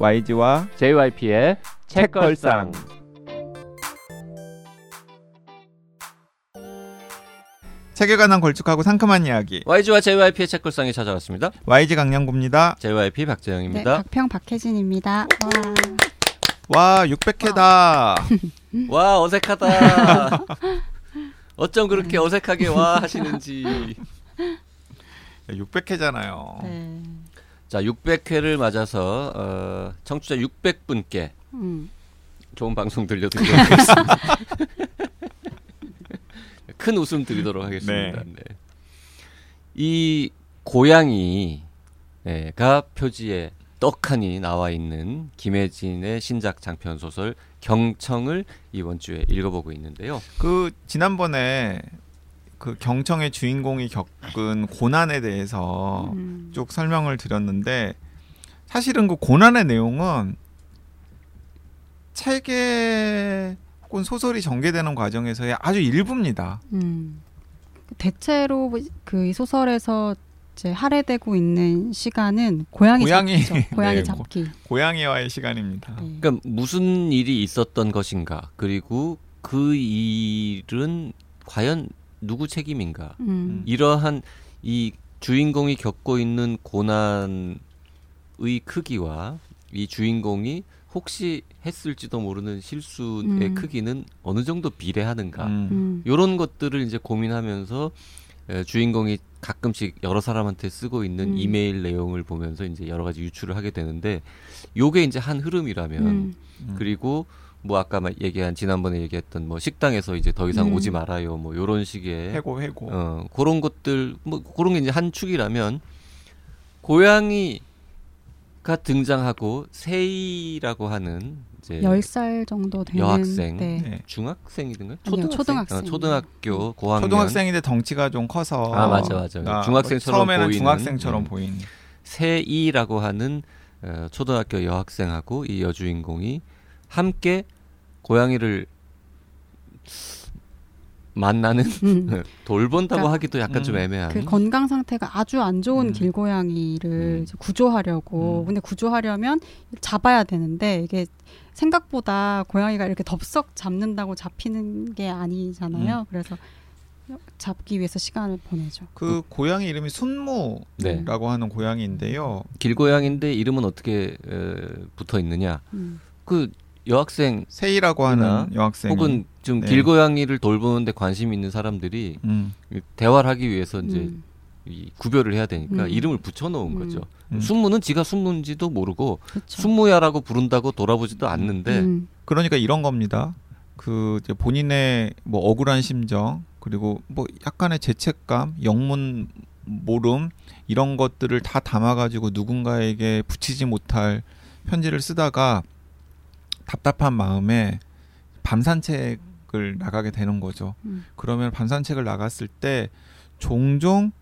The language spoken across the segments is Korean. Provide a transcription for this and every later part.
YG와 JYP의 책걸상. 책에 관한 걸쭉하고 상큼한 이야기 YG와 JYP의 책걸상이 찾아왔습니다. YG 강량구입니다. JYP 네, 박재영입니다. 박평 박혜진입니다. 와. 와 600회다. 와 어색하다. 어쩜 그렇게 어색하게 와 하시는지. 600회잖아요. 네. 자 600회를 맞아서 어, 청취자 600분께 음. 좋은 방송 들려드리도록 하겠습니다. 큰 웃음 드리도록 하겠습니다. 네. 이 고양이가 표지에 떡하니 나와 있는 김혜진의 신작 장편 소설 경청을 이번 주에 읽어보고 있는데요. 그 지난번에 그 경청의 주인공이 겪은 고난에 대해서 음. 쭉 설명을 드렸는데 사실은 그 고난의 내용은 책에 혹은 소설이 전개되는 과정에서의 아주 일부입니다. 음. 대체로 그 이 소설에서 이제 할애되고 있는 시간은 고양이, 고양이. 잡기죠. 고양이 네, 잡기. 고양이와의 시간입니다. 네. 그러니까 무슨 일이 있었던 것인가 그리고 그 일은 과연 누구 책임인가 음. 이러한 이 주인공이 겪고 있는 고난의 크기와 이 주인공이 혹시 했을지도 모르는 실수의 음. 크기는 어느 정도 비례하는가 음. 음. 이런 것들을 이제 고민하면서 에, 주인공이 가끔씩 여러 사람한테 쓰고 있는 음. 이메일 내용을 보면서 이제 여러 가지 유출을 하게 되는데 요게 이제 한 흐름이라면 음. 음. 그리고 뭐 아까 막 얘기한 지난번에 얘기했던 뭐 식당에서 이제 더 이상 음. 오지 말아요 뭐 요런 식의 해고 해고. 어 그런 것들 뭐 그런 게 이제 한 축이라면 고양이가 등장하고 세이라고 하는 이제 10살 정도 되는 여학생. 네. 네. 중학생이든가 초등학생, 초등학생. 어, 초등학교 고학년 초등학생인데 덩치가 좀 커서 아, 맞아, 맞아. 아, 중학생처럼 처음에는 보이는, 중학생처럼 음. 보이는 세이라고 하는 어, 초등학교 여학생하고 이 여주인공이 함께 고양이를 만나는 음. 돌본다고 그러니까, 하기도 약간 좀 음, 애매한 그 건강 상태가 아주 안 좋은 음. 길고양이를 음. 구조하려고 음. 근데 구조하려면 잡아야 되는데 이게 생각보다 고양이가 이렇게 덥석 잡는다고 잡히는 게 아니잖아요. 그래서 잡기 위해서 시간을 보내죠. 그 고양이 이름이 순무라고 네. 하는 고양이인데요. 길고양인데 이름은 어떻게 에, 붙어 있느냐? 음. 그 여학생 세이라고 하는 여학생이 혹은 좀 네. 길고양이를 돌보는데 관심 있는 사람들이 음, 이 대화를 하기 위해서 이제 음. 이 구별을 해야 되니까 음. 이름을 붙여놓은 음. 거죠. 음. 순무는 지가 순무인지도 모르고 그렇죠. 순무야라고 부른다고 돌아보지도 않는데 음. 그러니까 이런 겁니다. 그 이제 본인의 뭐 억울한 심정 그리고 뭐 약간의 죄책감, 영문 모름 이런 것들을 다 담아가지고 누군가에게 붙이지 못할 편지를 쓰다가 답답한 마음에 밤 산책을 나가게 되는 거죠. 음. 그러면 밤 산책을 나갔을 때 종종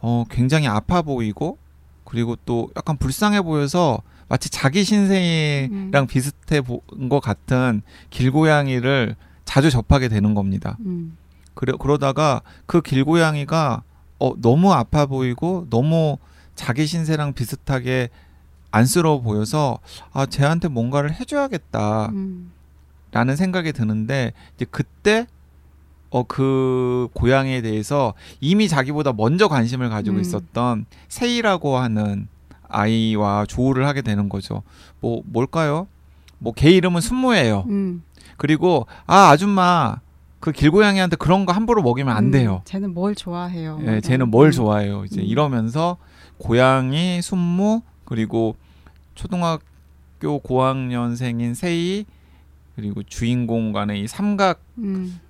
어 굉장히 아파 보이고 그리고 또 약간 불쌍해 보여서 마치 자기 신생이랑 음. 비슷해 본것 같은 길고양이를 자주 접하게 되는 겁니다. 음. 그래 그러다가 그 길고양이가 어 너무 아파 보이고 너무 자기 신세랑 비슷하게 안쓰러워 보여서 아 쟤한테 뭔가를 해줘야겠다라는 음. 생각이 드는데 이제 그때 어 그 고양이에 대해서 이미 자기보다 먼저 관심을 가지고 음. 있었던 세이라고 하는 아이와 조우를 하게 되는 거죠. 뭐 뭘까요? 뭐걔 이름은 순모예요. 음. 그리고 아 아줌마 그 길고양이한테 그런 거 함부로 먹이면 안 음. 돼요. 쟤는 뭘 좋아해요? 예, 뭐 쟤는. 뭘 음. 좋아해요. 이제 음. 이러면서 고양이, 순무 그리고 초등학교 고학년생인 세이 그리고 주인공 간의 이 삼각 음.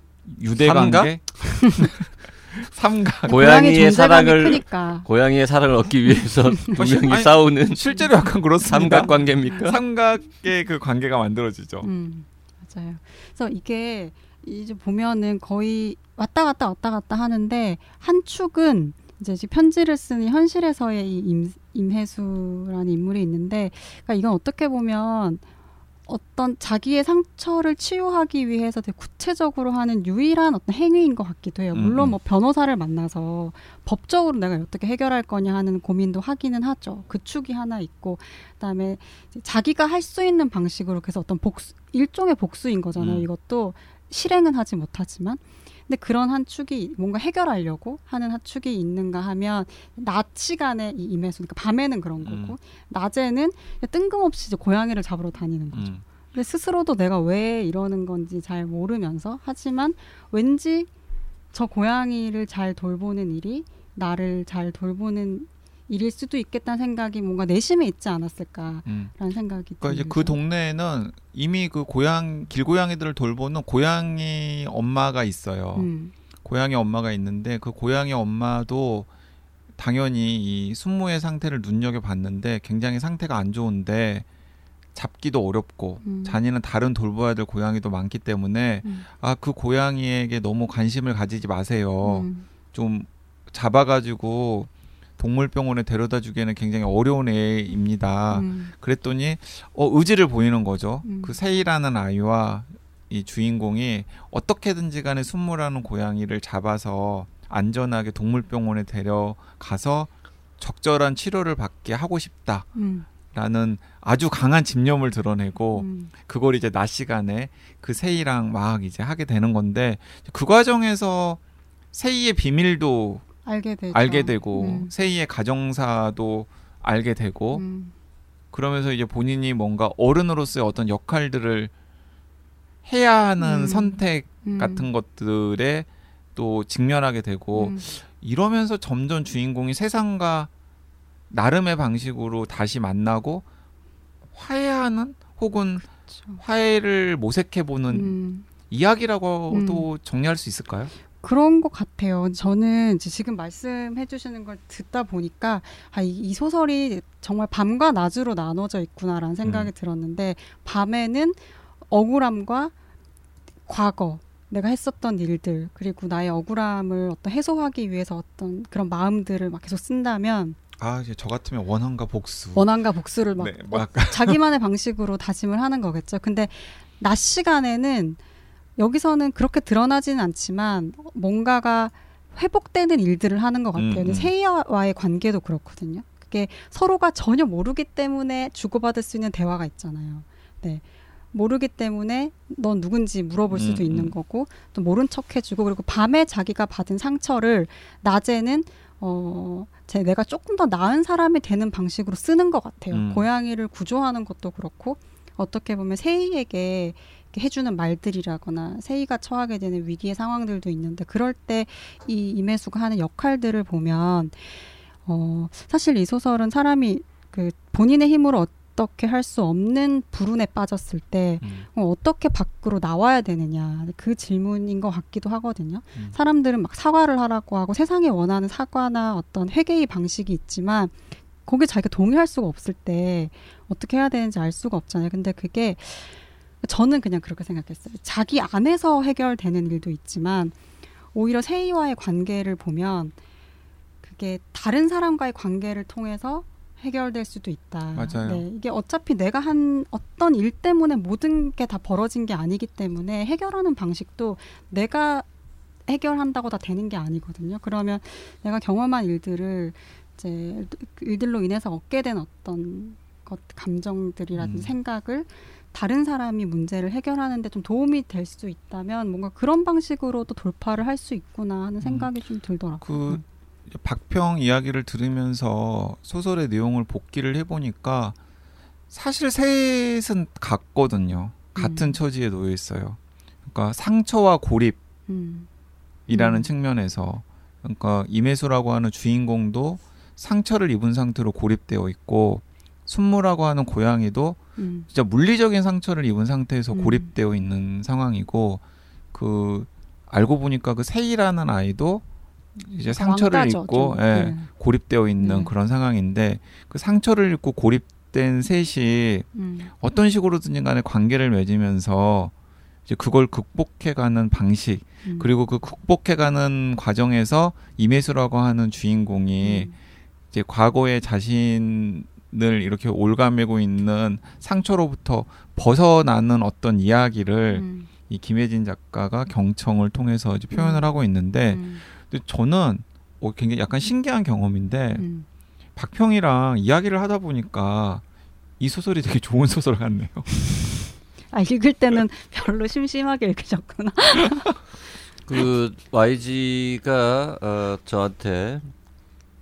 유대 삼각? 관계 삼각 고양이의 존재감이 사랑을 크니까. 고양이의 사랑을 얻기 위해서 두 실- 명이 아니, 싸우는 실제로 약간 그렇습니다. 삼각 관계입니까? 삼각의 그 관계가 만들어지죠. 음, 맞아요. 그래서 이게 이제 보면은 거의 왔다 갔다 왔다 갔다 하는데 한 축은 이제 편지를 쓰는 현실에서의 이 임, 임혜수라는 인물이 있는데, 그러니까 이건 어떻게 보면 어떤 자기의 상처를 치유하기 위해서 되게 구체적으로 하는 유일한 어떤 행위인 것 같기도 해요. 물론 음, 뭐 변호사를 만나서 법적으로 내가 어떻게 해결할 거냐 하는 고민도 하기는 하죠. 그 축이 하나 있고 그다음에 자기가 할 수 있는 방식으로 그래서 어떤 복수 일종의 복수인 거잖아요. 음. 이것도 실행은 하지 못하지만 근데 그런 한 축이 뭔가 해결하려고 하는 한 축이 있는가 하면 낮 시간에 이 임해수 그러니까 밤에는 그런 거고 음. 낮에는 뜬금없이 이제 고양이를 잡으러 다니는 거죠. 음. 근데 스스로도 내가 왜 이러는 건지 잘 모르면서 하지만 왠지 저 고양이를 잘 돌보는 일이 나를 잘 돌보는 일일 수도 있겠다는 생각이 뭔가 내심에 있지 않았을까라는 음. 생각이 그러니까 이제. 그 동네에는 이미 그 고양 길고양이들을 돌보는 고양이 엄마가 있어요. 음, 고양이 엄마가 있는데 그 고양이 엄마도 당연히 이 순무의 상태를 눈여겨 봤는데 굉장히 상태가 안 좋은데 잡기도 어렵고 음. 자기는 다른 돌봐야 될 고양이도 많기 때문에 음, 아그 고양이에게 너무 관심을 가지지 마세요. 음, 좀 잡아가지고 동물병원에 데려다 주기에는 굉장히 어려운 애입니다. 음, 그랬더니 어 의지를 보이는 거죠. 음. 그 세이라는 아이와 이 주인공이 어떻게든지 간에 순무라는 고양이를 잡아서 안전하게 동물병원에 데려가서 적절한 치료를 받게 하고 싶다라는 음, 아주 강한 집념을 드러내고 음, 그걸 이제 낮 시간에 그 세이랑 막 이제 하게 되는 건데 그 과정에서 세이의 비밀도 알게 되죠. 알게 되고 음, 세이의 가정사도 알게 되고 음, 그러면서 이제 본인이 뭔가 어른으로서의 어떤 역할들을 해야 하는 음. 선택 음, 같은 것들에 또 직면하게 되고 음, 이러면서 점점 주인공이 세상과 나름의 방식으로 다시 만나고 화해하는 혹은 그렇죠. 화해를 모색해 보는 음. 이야기라고도 정리할 수 있을까요? 그런 것 같아요. 저는 지금 말씀해 주시는 걸 듣다 보니까 아, 이, 이 소설이 정말 밤과 낮으로 나눠져 있구나라는 생각이 음. 들었는데 밤에는 억울함과 과거 내가 했었던 일들 그리고 나의 억울함을 어떤 해소하기 위해서 어떤 그런 마음들을 막 계속 쓴다면 아 이제 저 같으면 원한과 복수. 원한과 복수를 막 네, 막 자기만의 방식으로 다짐을 하는 거겠죠. 근데 낮 시간에는 여기서는 그렇게 드러나지는 않지만 뭔가가 회복되는 일들을 하는 것 같아요. 음, 음. 세이와의 관계도 그렇거든요. 그게 서로가 전혀 모르기 때문에 주고받을 수 있는 대화가 있잖아요. 네. 모르기 때문에 넌 누군지 물어볼 수도 음, 있는 음. 거고 또 모른 척 해주고 그리고 밤에 자기가 받은 상처를 낮에는 어, 제 내가 조금 더 나은 사람이 되는 방식으로 쓰는 것 같아요. 음. 고양이를 구조하는 것도 그렇고 어떻게 보면 세이에게 해주는 말들이라거나 세이가 처하게 되는 위기의 상황들도 있는데 그럴 때 이 임혜수가 하는 역할들을 보면 어, 사실 이 소설은 사람이 그 본인의 힘으로 어떻게 할 수 없는 불운에 빠졌을 때 음, 어, 어떻게 밖으로 나와야 되느냐 그 질문인 것 같기도 하거든요. 음. 사람들은 막 사과를 하라고 하고 세상에 원하는 사과나 어떤 회개의 방식이 있지만 거기에 자기가 동의할 수가 없을 때 어떻게 해야 되는지 알 수가 없잖아요. 근데 그게 저는 그냥 그렇게 생각했어요. 자기 안에서 해결되는 일도 있지만 오히려 세이와의 관계를 보면 그게 다른 사람과의 관계를 통해서 해결될 수도 있다. 맞아요. 네, 이게 어차피 내가 한 어떤 일 때문에 모든 게 다 벌어진 게 아니기 때문에 해결하는 방식도 내가 해결한다고 다 되는 게 아니거든요. 그러면 내가 경험한 일들을 이제 일들로 인해서 얻게 된 어떤 것 감정들이라든지 음. 생각을 다른 사람이 문제를 해결하는데 좀 도움이 될 수 있다면 뭔가 그런 방식으로도 돌파를 할 수 있구나 하는 생각이 좀 들더라고요. 그 음. 이제 박평 이야기를 들으면서 소설의 내용을 복기를 해보니까 사실 셋은 같거든요. 같은 음. 처지에 놓여 있어요. 그러니까 상처와 고립이라는 음. 음. 측면에서 그러니까 임혜수라고 하는 주인공도 상처를 입은 상태로 고립되어 있고 순무라고 하는 고양이도 음. 진짜 물리적인 상처를 입은 상태에서 음. 고립되어 있는 상황이고 그 알고 보니까 그 세이라는 아이도 이제 상처를 왕따죠, 입고 좀. 예, 네. 고립되어 있는 네. 그런 상황인데 그 상처를 입고 고립된 셋이 음. 어떤 식으로든지 간에 관계를 맺으면서 이제 그걸 극복해가는 방식 음. 그리고 그 극복해가는 과정에서 임혜수라고 하는 주인공이 음. 이제 과거의 자신을 이렇게 올가매고 있는 상처로부터 벗어나는 어떤 이야기를 음, 이 김혜진 작가가 경청을 통해서 이제 표현을 음. 하고 있는데 음, 근데 저는 어, 굉장히 약간 신기한 경험인데 음. 박평이랑 이야기를 하다 보니까 이 소설이 되게 좋은 소설 같네요. 아 읽을 때는 별로 심심하게 읽으셨구나. 그 YG가 어, 저한테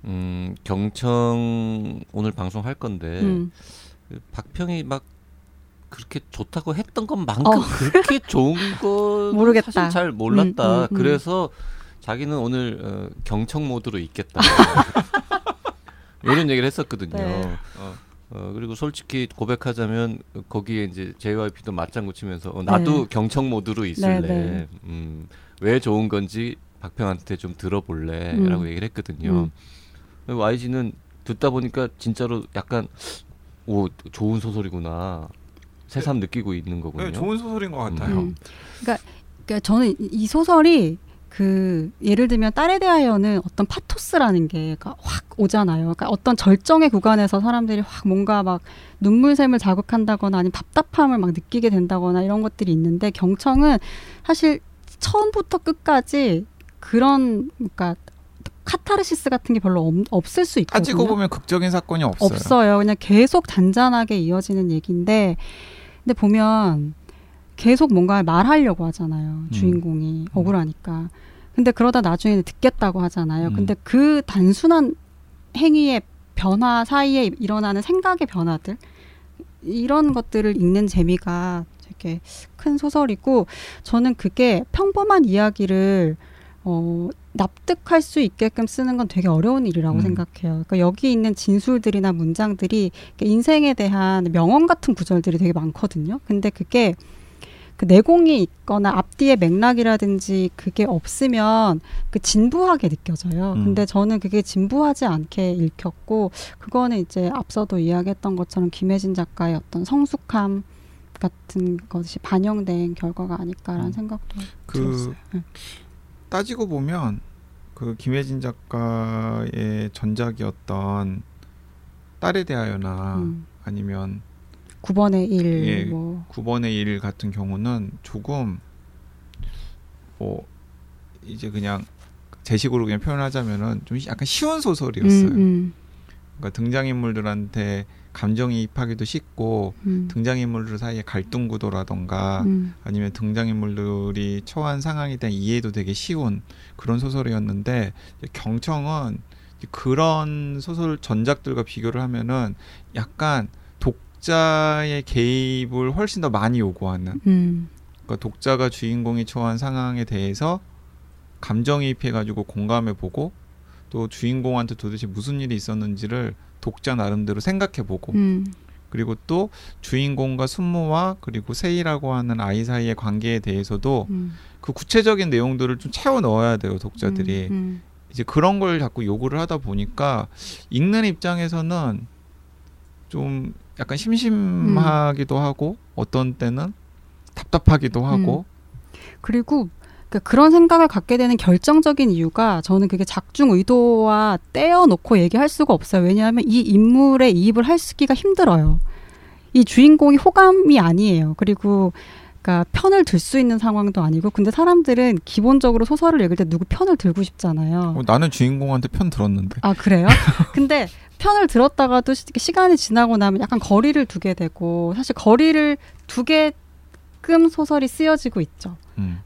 음, 경청 오늘 방송할 건데 음. 그 박평이 막 그렇게 좋다고 했던 것만큼 어. 그렇게 좋은 거 모르겠다. 사실 잘 몰랐다. 음, 음, 음. 그래서 자기는 오늘 어, 경청 모드로 있겠다. 이런 얘기를 했었거든요. 네. 어. 어, 그리고 솔직히 고백하자면 거기에 이제 JYP도 맞장구 치면서 어, 나도 네. 경청 모드로 있을래. 네, 네. 음, 왜 좋은 건지 박평한테 좀 들어볼래라고 음. 얘기를 했거든요. YG는 듣다 보니까 진짜로 약간 오 좋은 소설이구나 새삼 느끼고 있는 거군요. 네, 좋은 소설인 것 같아요. 음. 그러니까, 그러니까 저는 이- 이 소설이 그 예를 들면 딸에 대하여는 어떤 파토스라는 게 그러니까 확 오잖아요. 그러니까 어떤 절정의 구간에서 사람들이 확 뭔가 막 눈물샘을 자극한다거나 아니면 답답함을 막 느끼게 된다거나 이런 것들이 있는데 경청은 사실 처음부터 끝까지 그런 그러니까 카타르시스 같은 게 별로 없, 없을 수 있거든요. 따지고 보면 극적인 사건이 없어요. 없어요. 그냥 계속 잔잔하게 이어지는 얘기인데, 근데 보면 계속 뭔가 말하려고 하잖아요. 음. 주인공이 억울하니까. 근데 그러다 나중에는 듣겠다고 하잖아요. 음. 근데 그 단순한 행위의 변화 사이에 일어나는 생각의 변화들 이런 것들을 읽는 재미가 되게 큰 소설이고 저는 그게 평범한 이야기를 어, 납득할 수 있게끔 쓰는 건 되게 어려운 일이라고 음. 생각해요. 그러니까 여기 있는 진술들이나 문장들이 인생에 대한 명언 같은 구절들이 되게 많거든요. 근데 그게 그 내공이 있거나 앞뒤의 맥락이라든지 그게 없으면 그 진부하게 느껴져요. 음. 근데 저는 그게 진부하지 않게 읽혔고 그거는 이제 앞서도 이야기했던 것처럼 김혜진 작가의 어떤 성숙함 같은 것이 반영된 결과가 아닐까라는 음. 생각도 그 들었어요. 네. 따지고 보면 그 김혜진 작가의 전작이었던 딸에 대하여나 음. 아니면 9번의 1, 예. 뭐 9번의 1 같은 경우는 조금 뭐 이제 그냥 제 식으로 그냥 표현하자면은 좀 약간 쉬운 소설이었어요. 음, 음, 그러니까 등장인물들한테 감정이입하기도 쉽고 음, 등장인물들 사이에 갈등 구도라던가 음, 아니면 등장인물들이 처한 상황에 대한 이해도 되게 쉬운 그런 소설이었는데 경청은 그런 소설 전작들과 비교를 하면은 약간 독자의 개입을 훨씬 더 많이 요구하는 음, 그러니까 독자가 주인공이 처한 상황에 대해서 감정이입해 가지고 공감해 보고 또 주인공한테 도대체 무슨 일이 있었는지를 독자 나름대로 생각해 보고 음, 그리고 또 주인공과 순모와 그리고 세이라고 하는 아이 사이의 관계에 대해서도 음, 그 구체적인 내용들을 좀 채워 넣어야 돼요 독자들이. 음, 이제 그런 걸 자꾸 요구를 하다 보니까 읽는 입장에서는 좀 약간 심심하기도 하고 어떤 때는 답답하기도 하고 그리고 그 그런 생각을 갖게 되는 결정적인 이유가 저는 그게 작중 의도와 떼어놓고 얘기할 수가 없어요. 왜냐하면 이 인물에 이입을 할 수기가 힘들어요. 이 주인공이 호감이 아니에요. 그리고 그러니까 편을 들 수 있는 상황도 아니고 근데 사람들은 기본적으로 소설을 읽을 때 누구 편을 들고 싶잖아요. 어, 나는 주인공한테 편 들었는데 아 그래요? 근데 편을 들었다가도 시- 시간이 지나고 나면 약간 거리를 두게 되고 사실 거리를 두게끔 소설이 쓰여지고 있죠. 음.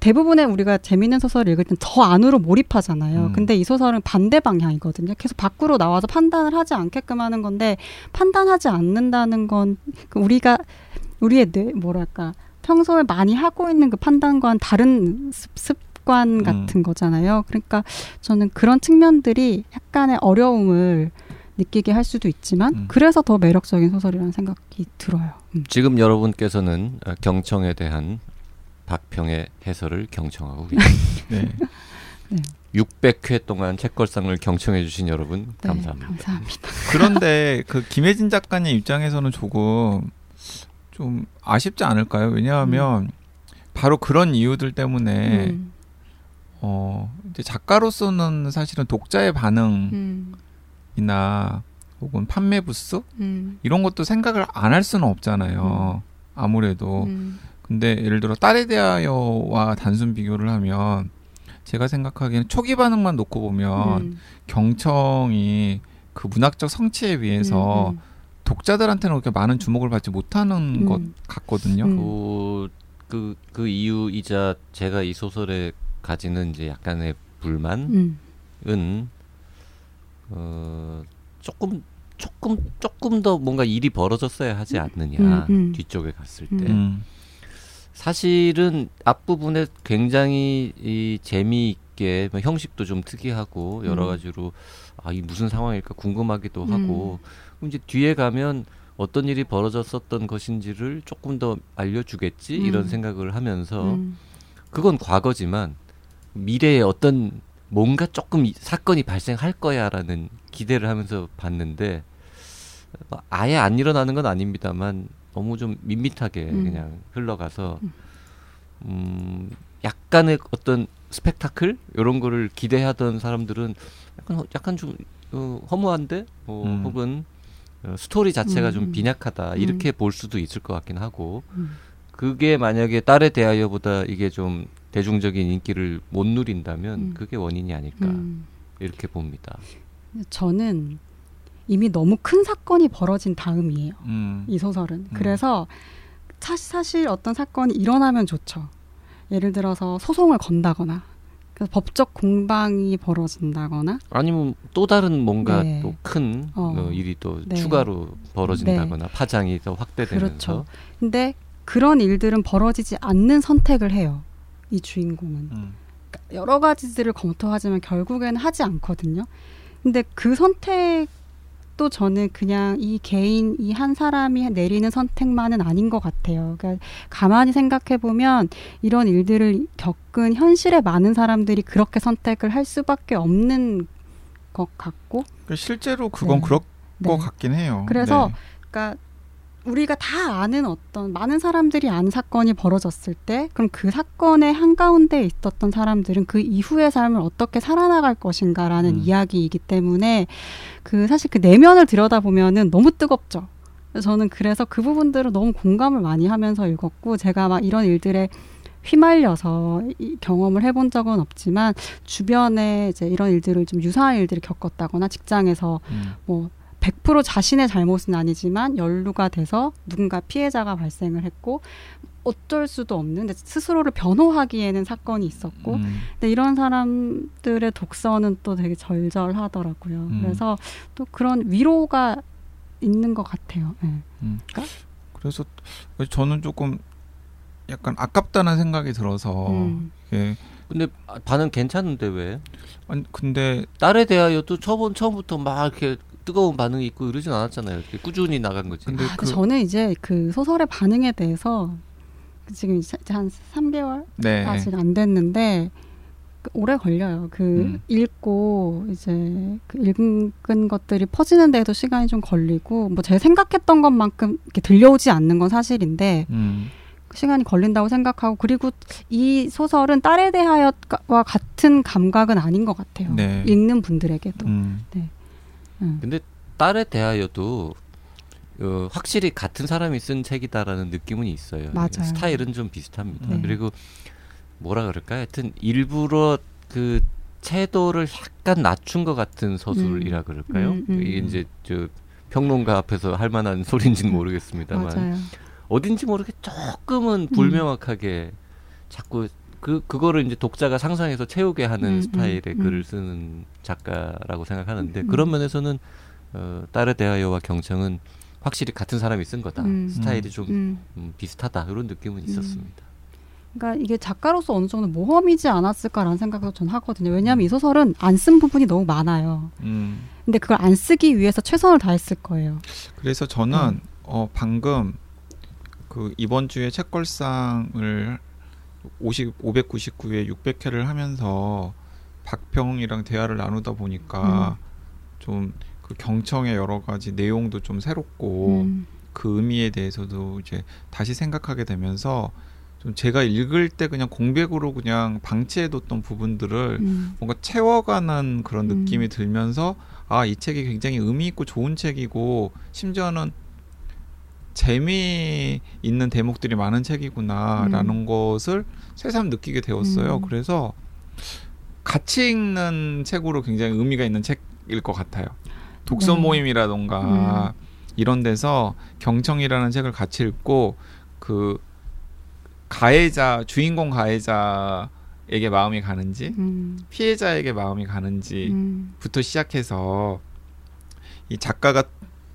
대부분의 우리가 재밌는 소설을 읽을 땐더 안으로 몰입하잖아요. 음. 근데 이 소설은 반대 방향이거든요. 계속 밖으로 나와서 판단을 하지 않게끔 하는 건데 판단하지 않는다는 건그 우리가 우리의 뇌 뭐랄까 평소에 많이 하고 있는 그 판단과는 다른 습, 습관 같은 거잖아요. 그러니까 저는 그런 측면들이 약간의 어려움을 느끼게 할 수도 있지만 음. 그래서 더 매력적인 소설이라는 생각이 들어요. 음. 지금 여러분께서는 어, 경청에 대한 박평의 해설을 경청하고 계십니다. 네. 600회 동안 책걸상을 경청해 주신 여러분 네, 감사합니다. 감사합니다. 그런데 그 김혜진 작가님 입장에서는 조금 좀 아쉽지 않을까요? 왜냐하면 바로 그런 이유들 때문에 음, 어 이제 작가로서는 사실은 독자의 반응이나 음, 혹은 판매 부스 음. 이런 것도 생각을 안 할 수는 없잖아요. 아무래도 음. 근데 예를 들어 딸에 대하여와 단순 비교를 하면 제가 생각하기에는 초기 반응만 놓고 보면 음. 경청이 그 문학적 성취에 비해서 음, 독자들한테는 그렇게 많은 주목을 받지 못하는 음. 것 같거든요. 음. 그, 그, 그 이유이자 제가 이 소설에 가지는 이제 약간의 불만은 음. 어, 조금 조금 조금 더 뭔가 일이 벌어졌어야 하지 않느냐 음, 음. 뒤쪽에 갔을 음. 때 음. 사실은 앞부분에 굉장히 이 재미있게 뭐 형식도 좀 특이하고 여러 음. 가지로 아 이 무슨 상황일까 궁금하기도 음. 하고 그럼 이제 뒤에 가면 어떤 일이 벌어졌었던 것인지를 조금 더 알려주겠지 이런 음. 생각을 하면서 음. 그건 과거지만 미래에 어떤 뭔가 조금 이- 사건이 발생할 거야라는 기대를 하면서 봤는데 뭐 아예 안 일어나는 건 아닙니다만 너무 좀 밋밋하게 음. 그냥 흘러가서 음 약간의 어떤 스펙타클 이런 거를 기대하던 사람들은 약간 허- 약간 좀 어, 허무한데 뭐 음. 혹은 어, 스토리 자체가 음, 좀 음. 빈약하다 이렇게 볼 수도 있을 것 같긴 하고 음. 그게 만약에 딸에 대하여보다 이게 좀 대중적인 인기를 못 누린다면 음. 그게 원인이 아닐까 음. 이렇게 봅니다. 저는 이미 너무 큰 사건이 벌어진 다음이에요. 음. 이 소설은. 그래서 사, 사실 어떤 사건이 일어나면 좋죠. 예를 들어서 소송을 건다거나 그래서 법적 공방이 벌어진다거나 아니면 또 다른 뭔가 네. 또큰 어. 일이 또 네. 추가로 벌어진다거나 파장이 더 확대되면서 그렇죠. 근데 그런 일들은 벌어지지 않는 선택을 해요. 이 주인공은. 음. 그러니까 여러 가지들을 검토하지만 결국에는 하지 않거든요. 근데 그 선택 도 저는 그냥 이 개인 이 한 사람이 내리는 선택만은 아닌 것 같아요. 그러니까 가만히 생각해 보면 이런 일들을 겪은 현실의 많은 사람들이 그렇게 선택을 할 수밖에 없는 것 같고, 그러니까 실제로 그건 네. 그럴 네. 것 같긴 해요. 그래서 네. 그러니까 우리가 다 아는 어떤 많은 사람들이 아는 사건이 벌어졌을 때 그럼 그 사건의 한가운데 있었던 사람들은 그 이후의 삶을 어떻게 살아나갈 것인가라는 음. 이야기이기 때문에 그 사실 그 내면을 들여다보면은 너무 뜨겁죠. 저는 그래서 그 부분들을 너무 공감을 많이 하면서 읽었고 제가 막 이런 일들에 휘말려서 이 경험을 해본 적은 없지만 주변에 이제 이런 일들을 좀 유사한 일들을 겪었다거나 직장에서 음. 뭐 100% 자신의 잘못은 아니지만 연루가 돼서 누군가 피해자가 발생을 했고 어쩔 수도 없는 근데 스스로를 변호하기에는 사건이 있었고 음. 근데 이런 사람들의 독서는 또 되게 절절하더라고요. 음. 그래서 또 그런 위로가 있는 것 같아요. 네. 그래서 저는 조금 약간 아깝다는 생각이 들어서 음. 이게 근데 아, 반응 괜찮은데 왜? 아니 근데 딸에 대하여도 처음 처음부터 막 이렇게 뜨거운 반응이 있고 이러진 않았잖아요. 꾸준히 나간 거지. 근데 아, 그- 저는 이제 그 소설의 반응에 대해서 지금 이제 한 3개월 네. 아직 안 됐는데 그 오래 걸려요. 그 음. 읽고 이제 그 읽은 것들이 퍼지는 데에도 시간이 좀 걸리고 뭐 제가 생각했던 것만큼 이렇게 들려오지 않는 건 사실인데 음. 시간이 걸린다고 생각하고 그리고 이 소설은 딸에 대하여와 같은 감각은 아닌 것 같아요. 네. 읽는 분들에게도. 음. 음. 근데 딸에 대하여도 어, 확실히 같은 사람이 쓴 책이다라는 느낌은 있어요. 맞아요. 스타일은 좀 비슷합니다. 네. 그리고 뭐라 그럴까? 하여튼 일부러 그 채도를 약간 낮춘 것 같은 서술이라 그럴까요? 음, 음. 이게 이제 저 평론가 앞에서 할 만한 소리인지는 모르겠습니다만 맞아요. 어딘지 모르게 조금은 음. 불명확하게 자꾸 그 그거를 이제 독자가 상상해서 채우게 하는 음, 스타일의 음, 글을 음. 쓰는 작가라고 생각하는데 음. 그런 면에서는 어, 딸에 대하여와 경청은 확실히 같은 사람이 쓴 거다. 음. 스타일이 좀 음. 음, 비슷하다 이런 느낌은 있었습니다. 그러니까 이게 작가로서 어느 정도 모험이지 않았을까라는 생각도 전 하거든요. 왜냐하면 이 소설은 안 쓴 부분이 너무 많아요. 음. 근데 그걸 안 쓰기 위해서 최선을 다했을 거예요. 그래서 저는 음. 어 방금 그 이번 주에 책걸상을 50 599회 600회를 하면서 박평이랑 대화를 나누다 보니까 음. 좀그 경청의 여러 가지 내용도 좀 새롭고 음. 그 의미에 대해서도 이제 다시 생각하게 되면서 좀 제가 읽을 때 그냥 공백으로 그냥 방치해뒀던 부분들을 음. 뭔가 채워가는 그런 음. 느낌이 들면서 아 이 책이 굉장히 의미 있고 좋은 책이고 심지어는 재미 있는 대목들이 많은 책이구나라는 것을 새삼 느끼게 되었어요. 음. 그래서 같이 읽는 책으로 굉장히 의미가 있는 책일 것 같아요. 독서 네. 모임이라던가 이런 데서 경청이라는 책을 같이 읽고 그 가해자 주인공 가해자에게 마음이 가는지 음. 피해자에게 마음이 가는지 음. 부터 시작해서 이 작가가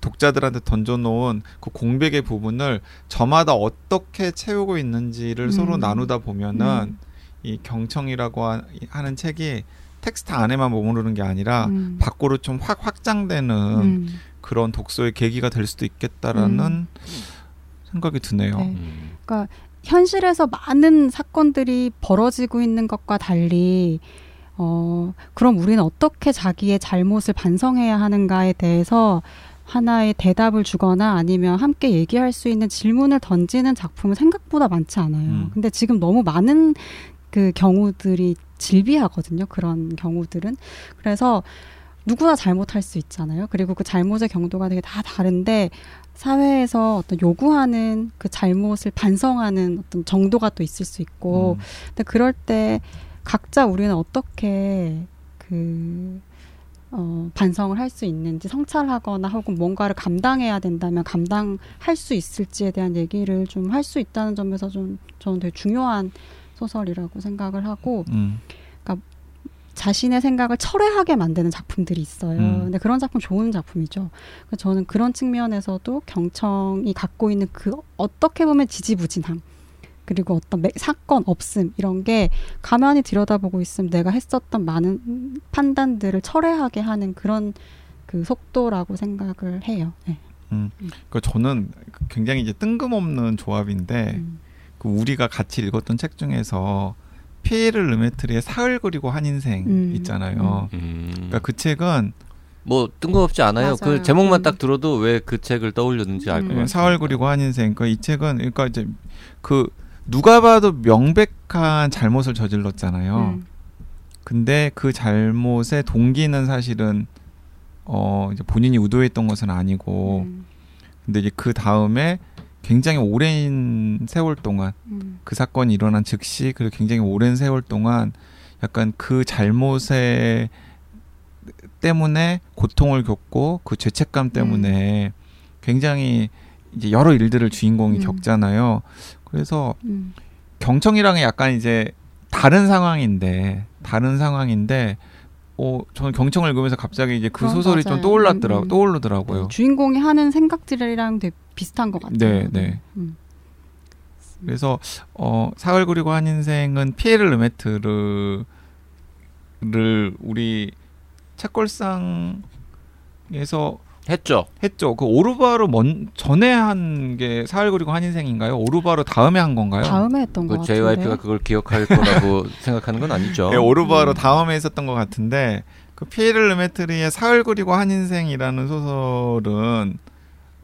독자들한테 던져놓은 그 공백의 부분을 저마다 어떻게 채우고 있는지를 음. 서로 나누다 보면은 음. 이 경청이라고 하- 하는 책이 텍스트 안에만 머무르는 게 아니라 음. 밖으로 좀 확 확장되는 음. 그런 독서의 계기가 될 수도 있겠다라는 생각이 드네요. 네. 음. 현실에서 많은 사건들이 벌어지고 있는 것과 달리 어 그럼 우리는 어떻게 자기의 잘못을 반성해야 하는가에 대해서 하나의 대답을 주거나 아니면 함께 얘기할 수 있는 질문을 던지는 작품은 생각보다 많지 않아요. 음. 근데 지금 너무 많은 그 경우들이 질비하거든요. 그런 경우들은. 그래서 누구나 잘못할 수 있잖아요. 그리고 그 잘못의 경도가 되게 다 다른데 사회에서 어떤 요구하는 그 잘못을 반성하는 어떤 정도가 또 있을 수 있고, 음. 근데 그럴 때 각자 우리는 어떻게 그 어, 반성을 할 수 있는지 성찰하거나 혹은 뭔가를 감당해야 된다면 감당할 수 있을지에 대한 얘기를 좀 할 수 있다는 점에서 좀 저는 되게 중요한 소설이라고 생각을 하고 음. 자신의 생각을 철회하게 만드는 작품들이 있어요. 음. 근데 그런 작품 좋은 작품이죠. 저는 그런 측면에서도 경청이 갖고 있는 그 어떻게 보면 지지부진함 그리고 어떤 매- 사건 없음 이런 게 가만히 들여다보고 있으면 내가 했었던 많은 판단들을 철회하게 하는 그런 그 속도라고 생각을 해요. 네. 그 저는 굉장히 이제 뜬금없는 조합인데 음. 그 우리가 같이 읽었던 책 중에서 피에르 르메트리의 사흘 그리고 한 인생 음. 있잖아요. 음. 그러니까 그 책은 뭐 뜬금없지 않아요. 맞아요. 그 제목만 음. 딱 들어도 왜 그 책을 떠올렸는지 알것 음. 같아요. 사흘 그리고 한 인생. 그이 책은 그러니까 이제 그 누가 봐도 명백한 잘못을 저질렀잖아요. 음. 근데 그 잘못의 동기는 사실은 어 이제 본인이 의도했던 것은 아니고 음. 근데 이제 그 다음에 굉장히 오랜 세월 동안 음. 그 사건이 일어난 즉시 그리고 굉장히 오랜 세월 동안 약간 그 잘못에 때문에 고통을 겪고 그 죄책감 때문에 굉장히 이제 여러 일들을 주인공이 음. 겪잖아요. 그래서 음. 경청이랑은 약간 이제 다른 상황인데 다른 상황인데 어 저는 경청을 읽으면서 갑자기 이제 그 어, 소설이 좀 맞아요. 떠올랐더라 음, 음. 떠오르더라고요. 주인공이 하는 생각들이랑 되게 비슷한 것 같아요. 네, 네. 음. 그래서 어 사흘 그리고 한 인생은 피에르 르메트르를 우리 책걸상에서 했죠. 했죠. 그 오르바르 먼 전에 한 게 사흘 그리고 한 인생인가요? 오르바르 다음에 한 건가요? 다음에 했던 것그 같은데. JYP가 그걸 기억할 거라고 생각하는 건 아니죠. 네, 오르바르 음. 다음에 있었던 것 같은데 그 피에르 르메트리의 사흘 그리고 한 인생이라는 소설은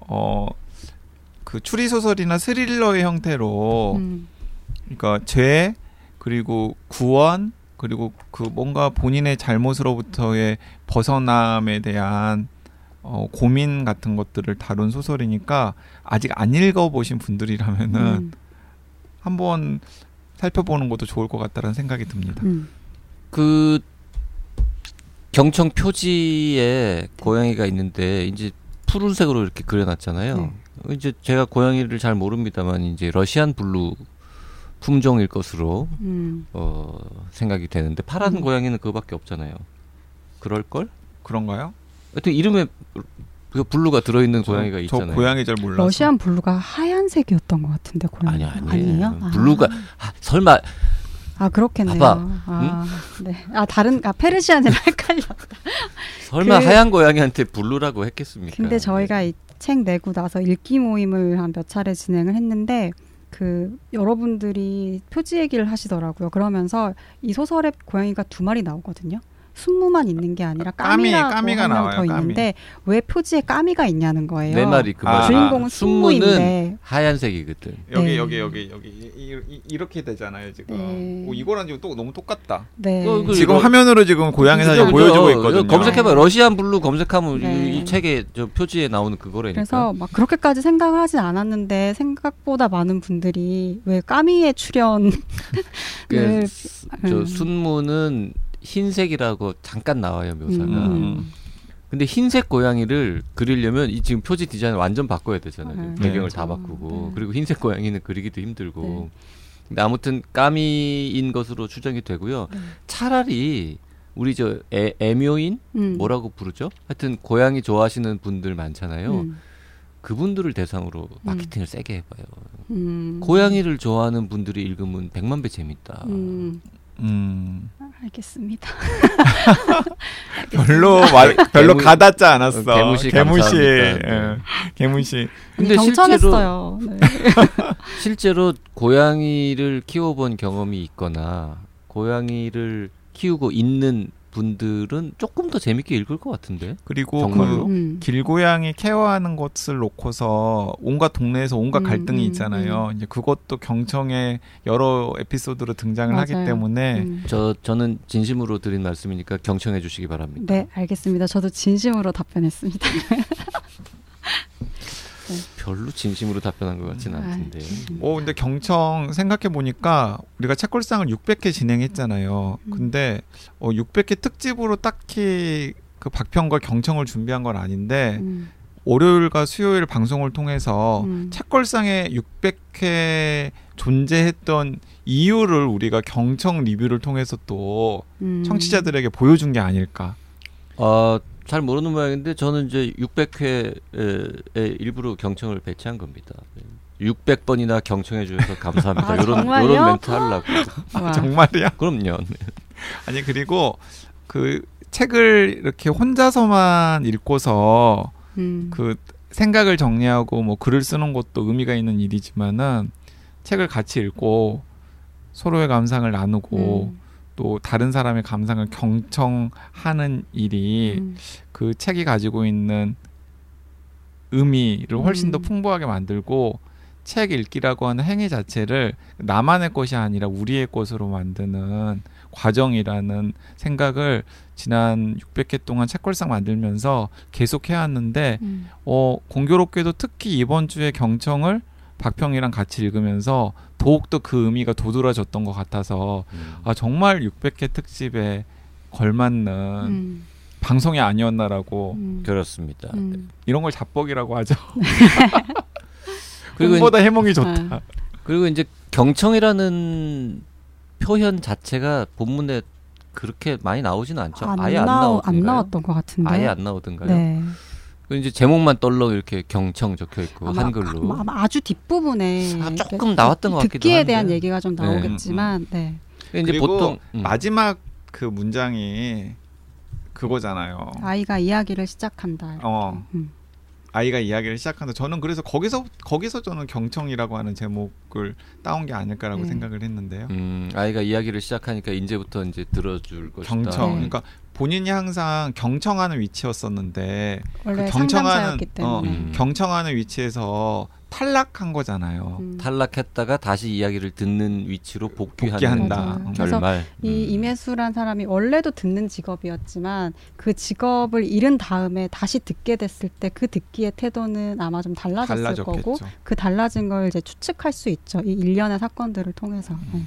어 그 추리 소설이나 스릴러의 형태로 음. 그러니까 죄 그리고 구원 그리고 그 뭔가 본인의 잘못으로부터의 벗어남에 대한 어, 고민 같은 것들을 다룬 소설이니까 아직 안 읽어보신 분들이라면은 음. 한번 살펴보는 것도 좋을 것 같다는 생각이 듭니다. 음. 그 경청 표지에 고양이가 있는데 이제 푸른색으로 이렇게 그려놨잖아요. 네. 이제 제가 고양이를 잘 모릅니다만 이제 Russian Blue 품종일 것으로 음. 어, 생각이 되는데 파란 음. 고양이는 그거밖에 없잖아요. 그럴 걸? 그런가요? 하여튼 이름에 그 Blue가 들어있는 저- 고양이가 저 있잖아요. 고양이 잘 몰라서. Russian Blue가 하얀색이었던 것 같은데 고양이 아니요, 아니에요. 아니에요? 아. Blue가 아, 설마 아 그렇겠네요. 봐봐. 아, 네. 아 다른 아 Persian이랑 헷갈렸다. 설마 그- 하얀 고양이한테 blue라고 했겠습니까? 근데 저희가 이 책 내고 나서 읽기 모임을 한 몇 차례 진행을 했는데 그 여러분들이 표지 얘기를 하시더라고요. 그러면서 이 소설에 고양이가 두 마리 나오거든요. 순무만 있는 게 아니라 까미, 까미라고 까미가 한명 나와요, 더 까미. 있는데 왜 표지에 까미가 있냐는 거예요. 내 말이 그 아, 말이야. 주인공은 순무인데 하얀색이거든. 여기 네. 여기 여기 여기 이, 이, 이렇게 되잖아요 지금. 네. 오, 이거랑 지금 또 너무 똑같다. 네. 어, 그- 지금 이거- 화면으로 지금 고양이 사진 저- 보여주고 저- 있거든요. 검색해봐. 러시안 블루 검색하면 이- 네. 이, 책에 저 표지에 나오는 그거라니까. 그래서 막 그렇게까지 생각을 하진 않았는데 생각보다 많은 분들이 왜 까미의 출연 그 네. 음. 순무는 흰색이라고 잠깐 나와요 묘사가. 음. 근데 흰색 고양이를 그리려면 이 지금 표지 디자인 완전 바꿔야 되잖아요. 네. 배경을 네. 다 바꾸고 네. 그리고 흰색 고양이는 그리기도 힘들고. 네. 근데 아무튼 까미인 것으로 추정이 되고요. 네. 차라리 우리 저 애, 애묘인 음. 뭐라고 부르죠? 하여튼 고양이 좋아하시는 분들 많잖아요. 음. 그분들을 대상으로 마케팅을 세게 해봐요. 음. 고양이를 좋아하는 분들이 읽으면 백만 배 재밌다. 음. 음. 알겠습니다. 별로 말, 별로 개무- 가닿지 않았어. 개무시 개무시. 감사합니다. 예. 개무시. 근데 경청했어요. 네. 실제로 고양이를 키워본 경험이 있거나 고양이를 키우고 있는 분들은 조금 더 재밌게 읽을 것 같은데. 그리고 정말로? 그 음. 길고양이 케어하는 것을 놓고서 온갖 동네에서 온갖 음, 갈등이 음, 있잖아요. 이제 그것도 경청의 여러 에피소드로 등장을 하기 맞아요. 때문에 음. 저 저는 진심으로 드린 말씀이니까 경청해 주시기 바랍니다. 네, 알겠습니다. 저도 진심으로 답변했습니다. 별로 진심으로 답변한 것 같지는 음, 않던데. 어 근데 경청 생각해 보니까 우리가 책걸상을 600회 진행했잖아요. 음. 근데 어 600회 특집으로 딱히 그 박평걸 경청을 준비한 건 아닌데 음. 월요일과 수요일 방송을 통해서 음. 책걸상에 600회 존재했던 이유를 우리가 경청 리뷰를 통해서 또 음. 청취자들에게 보여준 게 아닐까. 어, 잘 모르는 모양인데 저는 이제 600회에 일부러 경청을 배치한 겁니다. 600번이나 경청해 주셔서 감사합니다. 아, 요런 정말요? 요런 멘트 하려고. 와. 정말이야? 그럼요. 아니 그리고 그 책을 이렇게 혼자서만 읽고서 음. 그 생각을 정리하고 뭐 글을 쓰는 것도 의미가 있는 일이지만은 책을 같이 읽고 서로의 감상을 나누고 음. 또 다른 사람의 감상을 경청하는 일이 음. 그 책이 가지고 있는 의미를 훨씬 더 음. 풍부하게 만들고 책 읽기라고 하는 행위 자체를 나만의 것이 아니라 우리의 것으로 만드는 과정이라는 생각을 지난 600회 동안 책걸상 만들면서 계속 해왔는데 음. 어, 공교롭게도 특히 이번 주에 경청을 박평이랑 같이 읽으면서 더욱더 그 의미가 도드라졌던 것 같아서 음. 아 정말 600회 특집에 걸맞는 음. 방송이 아니었나라고 음. 그렇습니다. 음. 이런 걸 자뻑이라고 하죠. 그리고 꿈보다 해몽이 좋다. 아. 그리고 이제 경청이라는 표현 자체가 본문에 그렇게 많이 나오지는 않죠. 안, 아예 안 나오, 나오던가요? 안 나왔던 것 같은데. 아예 안 나오던가요? 네. 그 이제 제목만 떨러 이렇게 경청 적혀 있고 아마, 한글로. 아마, 아마 아주 뒷부분에 아, 조금 나왔던 것 같기도 듣기에 한데. 대한 얘기가 좀 나오겠지만, 네. 이제 그리고 보통 음. 마지막 그 문장이 그거잖아요. 아이가 이야기를 시작한다. 어. 음. 아이가 이야기를 시작한다. 저는 그래서 거기서 거기서 저는 경청이라고 하는 제목을 따온 게 아닐까라고 네. 생각을 했는데요. 음, 아이가 이야기를 시작하니까 이제부터 이제 들어줄 것이다. 경청. 네. 그러니까 본인이 항상 경청하는 위치였었는데 원래 그 경청하는- 어, 때문에. 음. 경청하는 위치에서 탈락한 거잖아요. 음. 탈락했다가 다시 이야기를 듣는 위치로 복귀하는. 맞아요. 음. 그래서 결말. 이 음. 임혜수란 사람이 원래도 듣는 직업이었지만 그 직업을 잃은 다음에 다시 듣게 됐을 때 그 듣기의 태도는 아마 좀 달라졌을 거고 달라졌겠죠. 그 달라진 걸 이제 추측할 수 있죠. 이 일련의 사건들을 통해서. 네.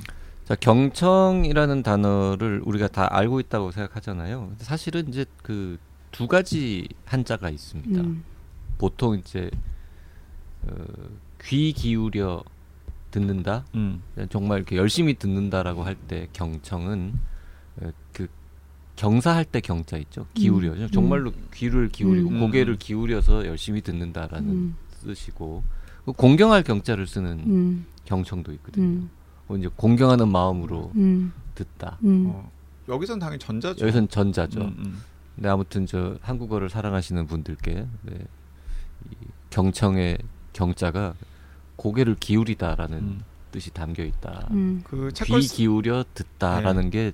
자, 경청이라는 단어를 우리가 다 알고 있다고 생각하잖아요. 사실은 이제 그 두 가지 한자가 있습니다. 음. 보통 이제 어, 귀 기울여 듣는다. 음. 정말 이렇게 열심히 듣는다라고 할 때 경청은 어, 그 경사할 때 경자 있죠. 기울여. 음. 정말로 귀를 기울이고 음. 고개를 기울여서 열심히 듣는다라는 음. 뜻이고 그 공경할 경자를 쓰는 음. 경청도 있거든요. 음. 뭐 이제 공경하는 마음으로 음. 듣다. 음. 어. 여기선 당연히 전자죠. 여기선 전자죠. 음, 음. 근데 아무튼 저 한국어를 사랑하시는 분들께 네, 이 경청의 경자가 고개를 기울이다라는 음. 뜻이 담겨 있다. 음. 그귀 책걸 기울여 듣다라는 게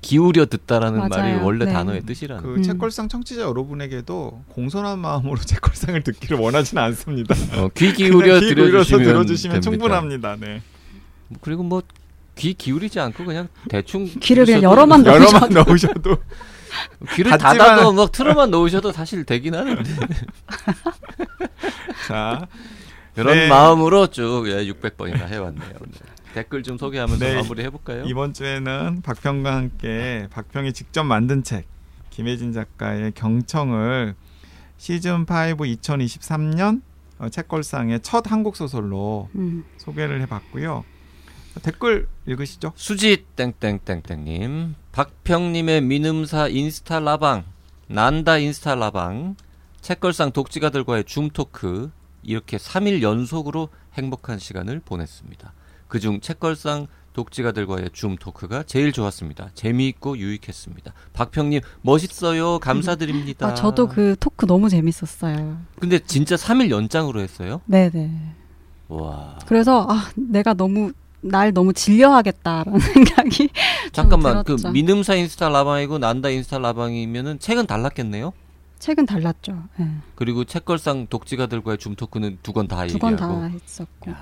기울여 듣다라는 맞아요. 말이 원래 네. 단어의 뜻이라는. 그 음. 책걸상 청취자 여러분에게도 공손한 마음으로 책걸상을 듣기를 원하지는 않습니다. 어, 귀 기울여 귀 기울여서 들어주시면, 들어주시면 됩니다. 충분합니다. 네. 그리고 뭐 귀 기울이지 않고 그냥 대충 귀를 그냥 들으셔도 여러만 넣- 여러만 넣으셔도 귀를 닫지만- 닫아도 막 틀어만 놓으셔도 사실 되긴 하는데 자 그런 네. 마음으로 쭉 예, 600번이나 해왔네요. 네. 댓글 좀 소개하면서 네. 마무리 해볼까요? 이번 주에는 박평과 함께 박평이 직접 만든 책 김혜진 작가의 경청을 시즌 5 2023년 어, 책걸상의 첫 한국 소설로 음. 소개를 해봤고요. 댓글 읽으시죠. 수지 땡땡땡땡님 박평님의 민음사 인스타 라방 난다 인스타 라방 책걸상 독지가들과의 줌 토크 이렇게 3일 연속으로 행복한 시간을 보냈습니다. 그중 책걸상 독지가들과의 줌 토크가 제일 좋았습니다. 재미있고 유익했습니다. 박평님 멋있어요. 감사드립니다. 아, 저도 그 토크 너무 재밌었어요. 근데 진짜 3일 연장으로 했어요? 네네. 와. 그래서 아 내가 너무 날 너무 질려하겠다라는 생각이 잠깐만 그. 민음사 인스타 라방이고 난다 인스타 라방이면은 책은 달랐겠네요? 책은 달랐죠. 네. 그리고 책걸상 독지가들과의 줌 토크는 두 권다두건 얘기하고 다 했었고. 네.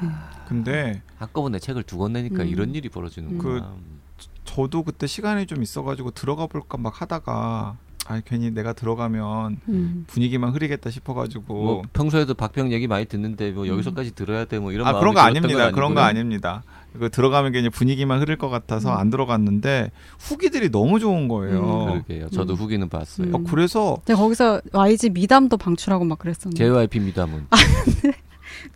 근데 한꺼번에 책을 두 권 내니까 음. 이런 일이 벌어지는구나. 그 저도 그때 시간이 좀 있어가지고 들어가 볼까 막 하다가 아 괜히 내가 들어가면 음. 분위기만 흐리겠다 싶어가지고 뭐 평소에도 박평 얘기 많이 듣는데 뭐 음. 여기서까지 들어야 돼 뭐 이런 아 그런 거 아닙니다. 건 그런 거? 아닙니다. 그 들어가면 괜히 분위기만 흐를 것 같아서 음. 안 들어갔는데 후기들이 너무 좋은 거예요. 그러게요. 저도 음. 후기는 봤어요. 음. 어, 그래서 제가 거기서 YG 미담도 방출하고 막 그랬었는데 JYP 미담은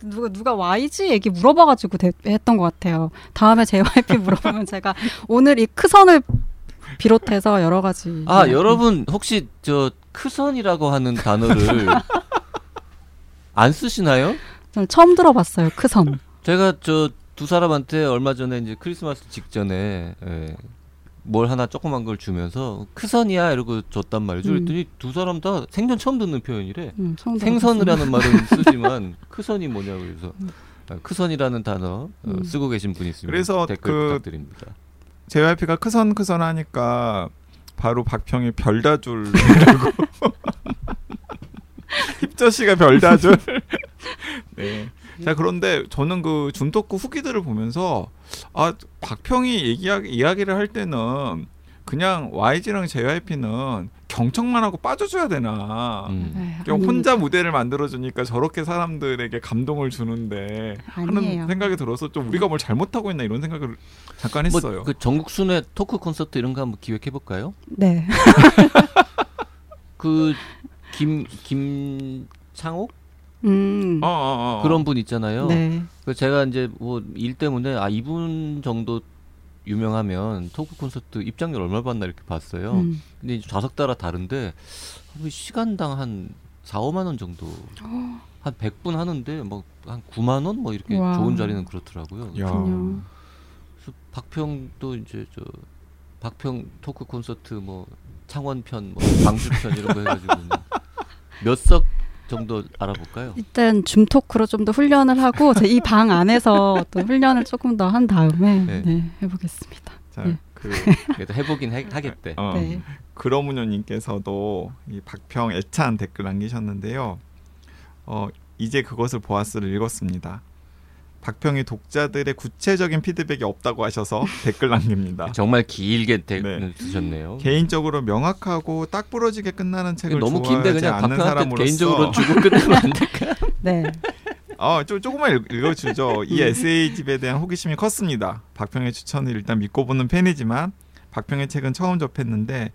누가 누가 YG 얘기 물어봐가지고 대- 했던 것 같아요. 다음에 JYP 물어보면 제가 오늘 이 크선을 비롯해서 여러 가지 아 네. 여러분 혹시 저 크선이라고 하는 단어를 안 쓰시나요? 저는 처음 들어봤어요. 크선. 제가 저 두 사람한테 얼마 전에 이제 크리스마스 직전에 예, 뭘 하나 조그만 걸 주면서 크선이야 이러고 줬단 말이죠. 음. 그랬더니 두 사람 다 생전 처음 듣는 표현이래. 음, 처음 생선이라는 말은 쓰지만 크선이 뭐냐고 그래서 아, 크선이라는 단어 어, 음. 쓰고 계신 분이 있으면 그래서 댓글 그- 부탁드립니다. JYP가 크선 크선 하니까 바로 박평이 별다줄 힙저 씨가 별다줄 네. 자 그런데 저는 그 준토크 후기들을 보면서 아 박평이 얘기 이야기를 할 때는 그냥 YG랑 JYP는 경청만 하고 빠져줘야 되나 음. 네, 그냥 아니, 혼자 무대를 만들어주니까 저렇게 사람들에게 감동을 주는데 아니에요. 하는 생각이 들어서 좀 우리가 뭘 잘못하고 있나 이런 생각을 잠깐 뭐, 했어요. 그 전국 순회 토크 콘서트 이런 거 한번 기획해 볼까요? 네. 그 김 김창옥 음. 어, 어, 어. 그런 분 있잖아요. 네. 그 제가 이제 뭐 일 때문에 아 이분 정도 유명하면 토크 콘서트 입장료 얼마 받나 이렇게 봤어요. 음. 근데 이제 좌석 따라 다른데 뭐 시간당 한 4, 5만 원 정도 한 100분 하는데 뭐 한 9만 원 뭐 이렇게 와. 좋은 자리는 그렇더라고요. 야. 그래서 박평도 이제 저 박평 토크 콘서트 뭐 창원편 뭐 광주편 이런 거 해가지고 몇 석 정도 알아볼까요? 일단 줌 토크로 좀 더 훈련을 하고 제이방 안에서 또 훈련을 조금 더 한 다음에 네. 네. 해보겠습니다. 자, 네. 그 그래도 해보긴 해- 하겠대. 어, 네. 그러문요님께서도 이 박평 애찬 댓글 남기셨는데요. 어, 이제 그것을 보았을을 읽었습니다. 박평이 독자들의 구체적인 피드백이 없다고 하셔서 댓글 남깁니다. 정말 길게 대, 네. 쓰셨네요. 개인적으로 명확하고 딱 부러지게 끝나는 책을 너무 긴데 좋아하지 그냥 않는 사람으로서 개인적으로 주고 끝내면 안 될까? 네. 어, 좀 조금만 읽- 읽어주죠. 이 에세이 집에 대한 호기심이 컸습니다. 박평의 추천을 일단 믿고 보는 팬이지만 박평의 책은 처음 접했는데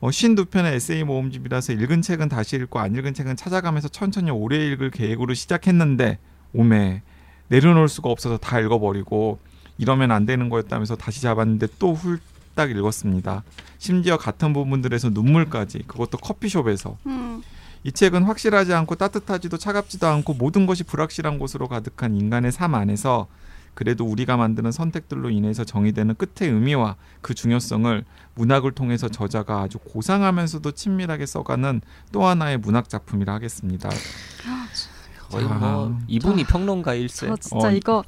어, 52편의 에세이 모음집이라서 읽은 책은 다시 읽고 안 읽은 책은 찾아가면서 천천히 오래 읽을 계획으로 시작했는데 오메 내려놓을 수가 없어서 다 읽어버리고 이러면 안 되는 거였다면서 다시 잡았는데 또 훌딱 읽었습니다. 심지어 같은 부분들에서 눈물까지 그것도 커피숍에서 음. 이 책은 확실하지 않고 따뜻하지도 차갑지도 않고 모든 것이 불확실한 곳으로 가득한 인간의 삶 안에서 그래도 우리가 만드는 선택들로 인해서 정의되는 끝의 의미와 그 중요성을 문학을 통해서 저자가 아주 고상하면서도 친밀하게 써가는 또 하나의 문학 작품이라 하겠습니다. 거의 자. 뭐 이분이 평론가일세. 저 진짜 어. 이거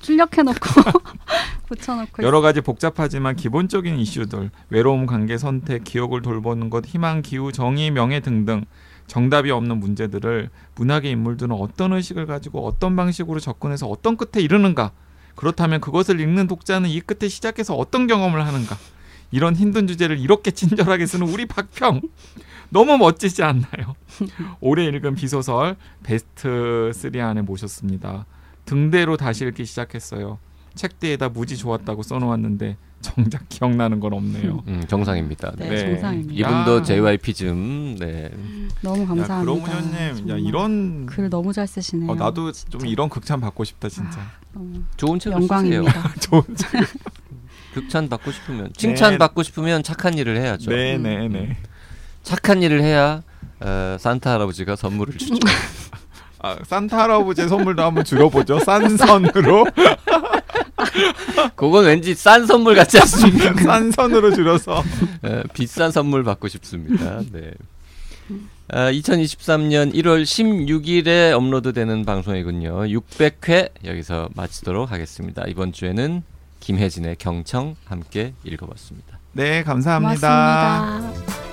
출력해놓고 붙여놓고 여러 가지 복잡하지만 기본적인 이슈들, 외로움, 관계, 선택, 기억을 돌보는 것, 희망, 기후, 정의, 명예 등등 정답이 없는 문제들을 문학의 인물들은 어떤 의식을 가지고 어떤 방식으로 접근해서 어떤 끝에 이르는가? 그렇다면 그것을 읽는 독자는 이 끝에 시작해서 어떤 경험을 하는가? 이런 힘든 주제를 이렇게 친절하게 쓰는 우리 박평 너무 멋지지 않나요? 올해 읽은 비소설 베스트 3 안에 모셨습니다. 등대로 다시 읽기 시작했어요. 책대에다 무지 좋았다고 써놓았는데 정작 기억나는 건 없네요. 음, 정상입니다. 네. 네, 정상입니다. 이분도 야. JYP즘 네. 너무 야, 감사합니다. 그러무녀님, 야. 이런 글 너무 잘 쓰시네요. 어, 나도 좀 진짜. 이런 극찬 받고 싶다 진짜. 너무 좋은 책을 쓰세요. 영광입니다. 좋은 극찬 받고 싶으면 칭찬 받고 싶으면 착한 일을 해야죠. 네네네. 착한 일을 해야 어, 산타 할아버지가 선물을 주죠. 아, 산타 할아버지의 선물도 한번 줄여보죠. 싼 선으로 그건 왠지 싼 선물 같지 않습니까? 싼 선으로 줄여서 에, 비싼 선물 받고 싶습니다. 네. 아, 2023년 1월 16일에 업로드되는 방송이군요. 600회 여기서 마치도록 하겠습니다. 이번 주에는 김혜진의 경청 함께 읽어봤습니다. 네 감사합니다. 고맙습니다.